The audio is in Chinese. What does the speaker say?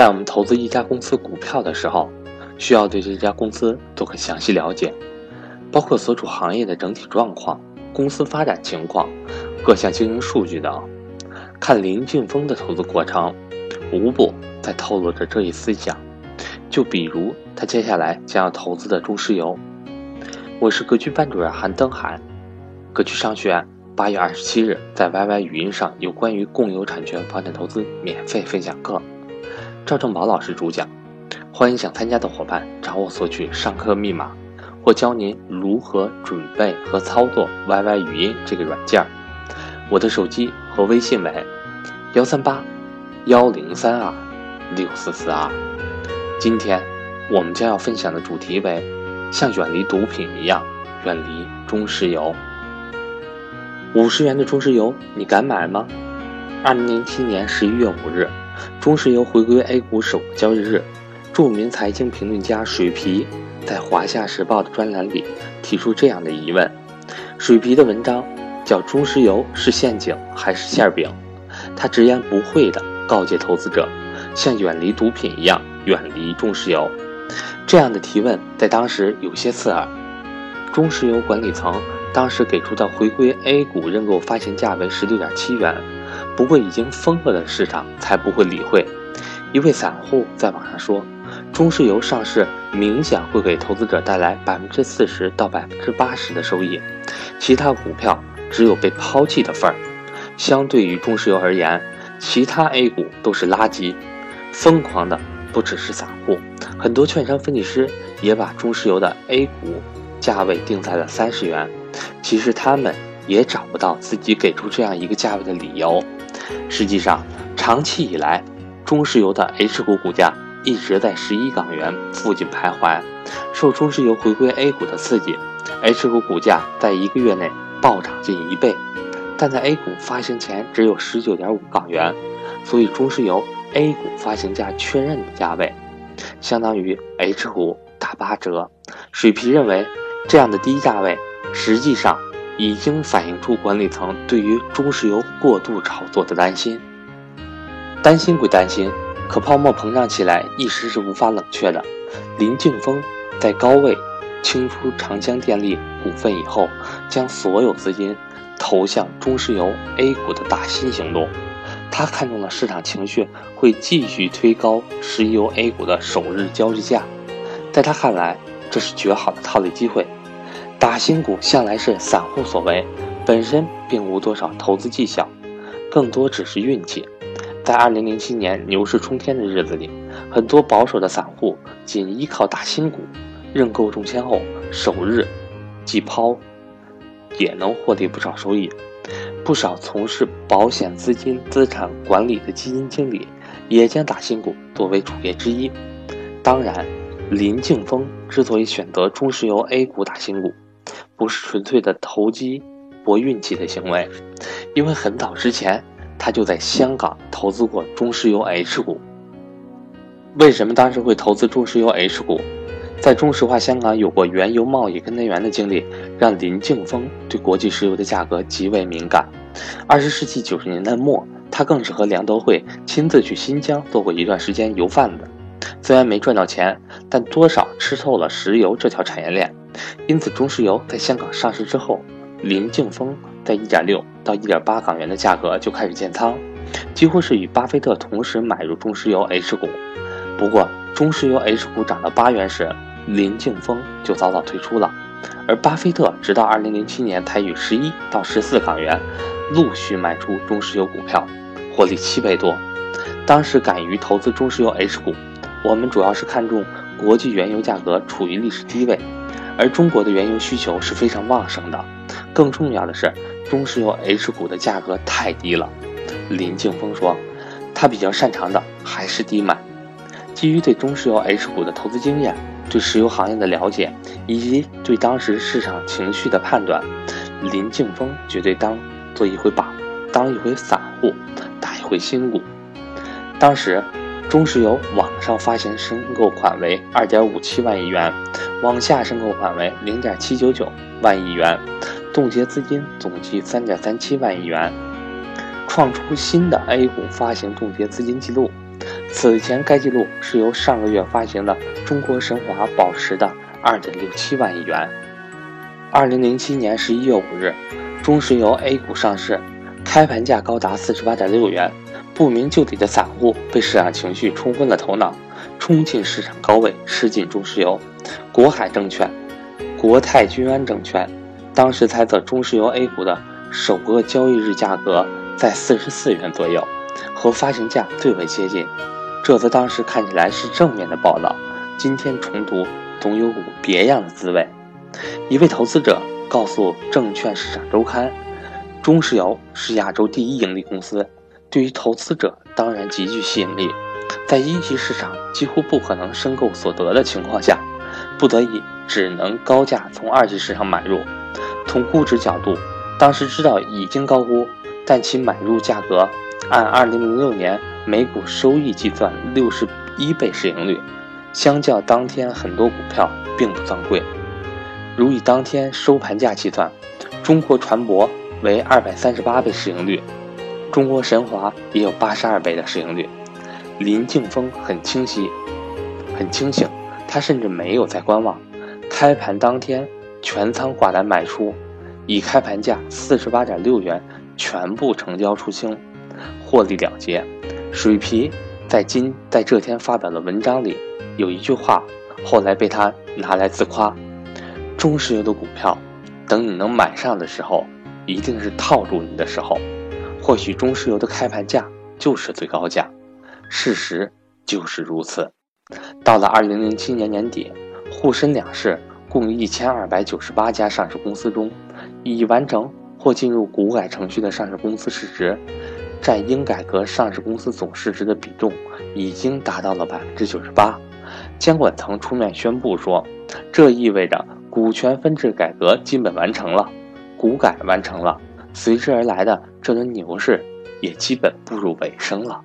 在我们投资一家公司股票的时候，需要对这家公司做个详细了解，包括所处行业的整体状况、公司发展情况、各项经营数据等。看林俊峰的投资过程，无不在透露着这一思想。就比如他接下来将要投资的中石油。我是格局班主任韩登海，格局商学院八月二十七日在 YY 语音上有关于共有产权房产投资免费分享课，赵正宝老师主讲。欢迎想参加的伙伴找我索取上课密码，或教您如何准备和操作 YY 语音这个软件。我的手机和微信为幺三八幺零三二六四四二。今天我们将要分享的主题为：像远离毒品一样远离中石油。五十元的中石油，你敢买吗？二零零七年十一月五日，中石油回归 A 股首个交易日，著名财经评论家水皮在《华夏时报》的专栏里提出这样的疑问：水皮的文章。叫中石油是陷阱还是馅饼？他直言不讳地告诫投资者，像远离毒品一样远离中石油。这样的提问在当时有些刺耳。中石油管理层当时给出的回归 A 股认购发行价为十六点七元，不过已经疯了的市场才不会理会。一位散户在网上说，中石油上市明显会给投资者带来百分之四十到百分之八十的收益，其他股票。只有被抛弃的份儿。相对于中石油而言，其他 A 股都是垃圾。疯狂的不只是散户，很多券商分析师也把中石油的 A 股价位定在了三十元。其实他们也找不到自己给出这样一个价位的理由。实际上，长期以来，中石油的 H 股股价一直在十一港元附近徘徊。受中石油回归 A 股的刺激，H 股股价在一个月内。暴涨近一倍，但在 A 股发行前只有十九点五港元，所以中石油 A 股发行价确认的价位，相当于 H 股打八折。水皮认为，这样的低价位实际上已经反映出管理层对于中石油过度炒作的担心。担心归担心，可泡沫膨胀起来一时是无法冷却的。林敬峰在高位。清出长江电力股份以后，将所有资金投向中石油 A 股的打新行动。他看中了市场情绪会继续推高石油 A 股的首日交易价，在他看来，这是绝好的套利机会。打新股向来是散户所为，本身并无多少投资绩效，更多只是运气。在2007年牛市冲天的日子里，很多保守的散户仅依靠打新股。认购中签后，首日即抛，也能获得不少收益。不少从事保险资金资产管理的基金经理，也将打新股作为主业之一。当然，林敬峰之所以选择中石油 A 股打新股，不是纯粹的投机博运气的行为，因为很早之前他就在香港投资过中石油 H 股。为什么当时会投资中石油 H 股？在中石化香港有过原油贸易跟单员的经历，让林敬峰对国际石油的价格极为敏感。二十世纪九十年代末，他更是和梁德惠亲自去新疆做过一段时间油贩子。虽然没赚到钱，但多少吃透了石油这条产业链。因此，中石油在香港上市之后，林敬峰在一点六到一点八港元的价格就开始建仓，几乎是与巴菲特同时买入中石油 H 股。不过，中石油 H 股涨到八元时，林敬峰就早早退出了，而巴菲特直到2007年才以十一到十四港元陆续卖出中石油股票，获利七倍多。当时敢于投资中石油 H 股，我们主要是看重国际原油价格处于历史低位，而中国的原油需求是非常旺盛的。更重要的是，中石油 H 股的价格太低了。林敬峰说，他比较擅长的还是低买。基于对中石油 H 股的投资经验。对石油行业的了解，以及对当时市场情绪的判断，林敬峰绝对当做一回把，当一回散户，打一回新股。当时，中石油网上发行申购款为二点五七万亿元，网下申购款为零点七九九万亿元，冻结资金总计三点三七万亿元，创出新的 A 股发行冻结资金记录。此前该记录是由上个月发行的中国神华保持的二点六七万亿元。二零零七年十一月五日，中石油 A 股上市，开盘价高达四十八点六元。不明就里的散户被市场情绪冲昏了头脑，冲进市场高位吃进中石油。国海证券、国泰君安证券当时猜测中石油 A 股的首个交易日价格在四十四元左右，和发行价最为接近。这则当时看起来是正面的报道，今天重读总有股别样的滋味。一位投资者告诉《证券市场周刊》，中石油是亚洲第一盈利公司。对于投资者当然极具吸引力，在一级市场几乎不可能申购所得的情况下，不得已只能高价从二级市场买入。从估值角度，当时知道已经高估，但其买入价格按2006年每股收益计算，六十一倍市盈率，相较当天很多股票并不算贵。如以当天收盘价计算，中国船舶为二百三十八倍市盈率。中国神华也有八十二倍的市盈率，林敬峰很清晰，很清醒，他甚至没有在观望，开盘当天全仓挂单卖出，以开盘价四十八点六元全部成交出清，获利了结。水皮在今在这天发表的文章里有一句话，后来被他拿来自夸：中石油的股票，等你能买上的时候，一定是套住你的时候。或许中石油的开盘价就是最高价，事实就是如此。到了二零零七年年底，沪深两市共一千二百九十八家上市公司中，已完成或进入股改程序的上市公司市值，占应改革上市公司总市值的比重已经达到了百分之九十八。监管层出面宣布说，这意味着股权分置改革基本完成了，股改完成了。随之而来的这轮牛市，也基本步入尾声了。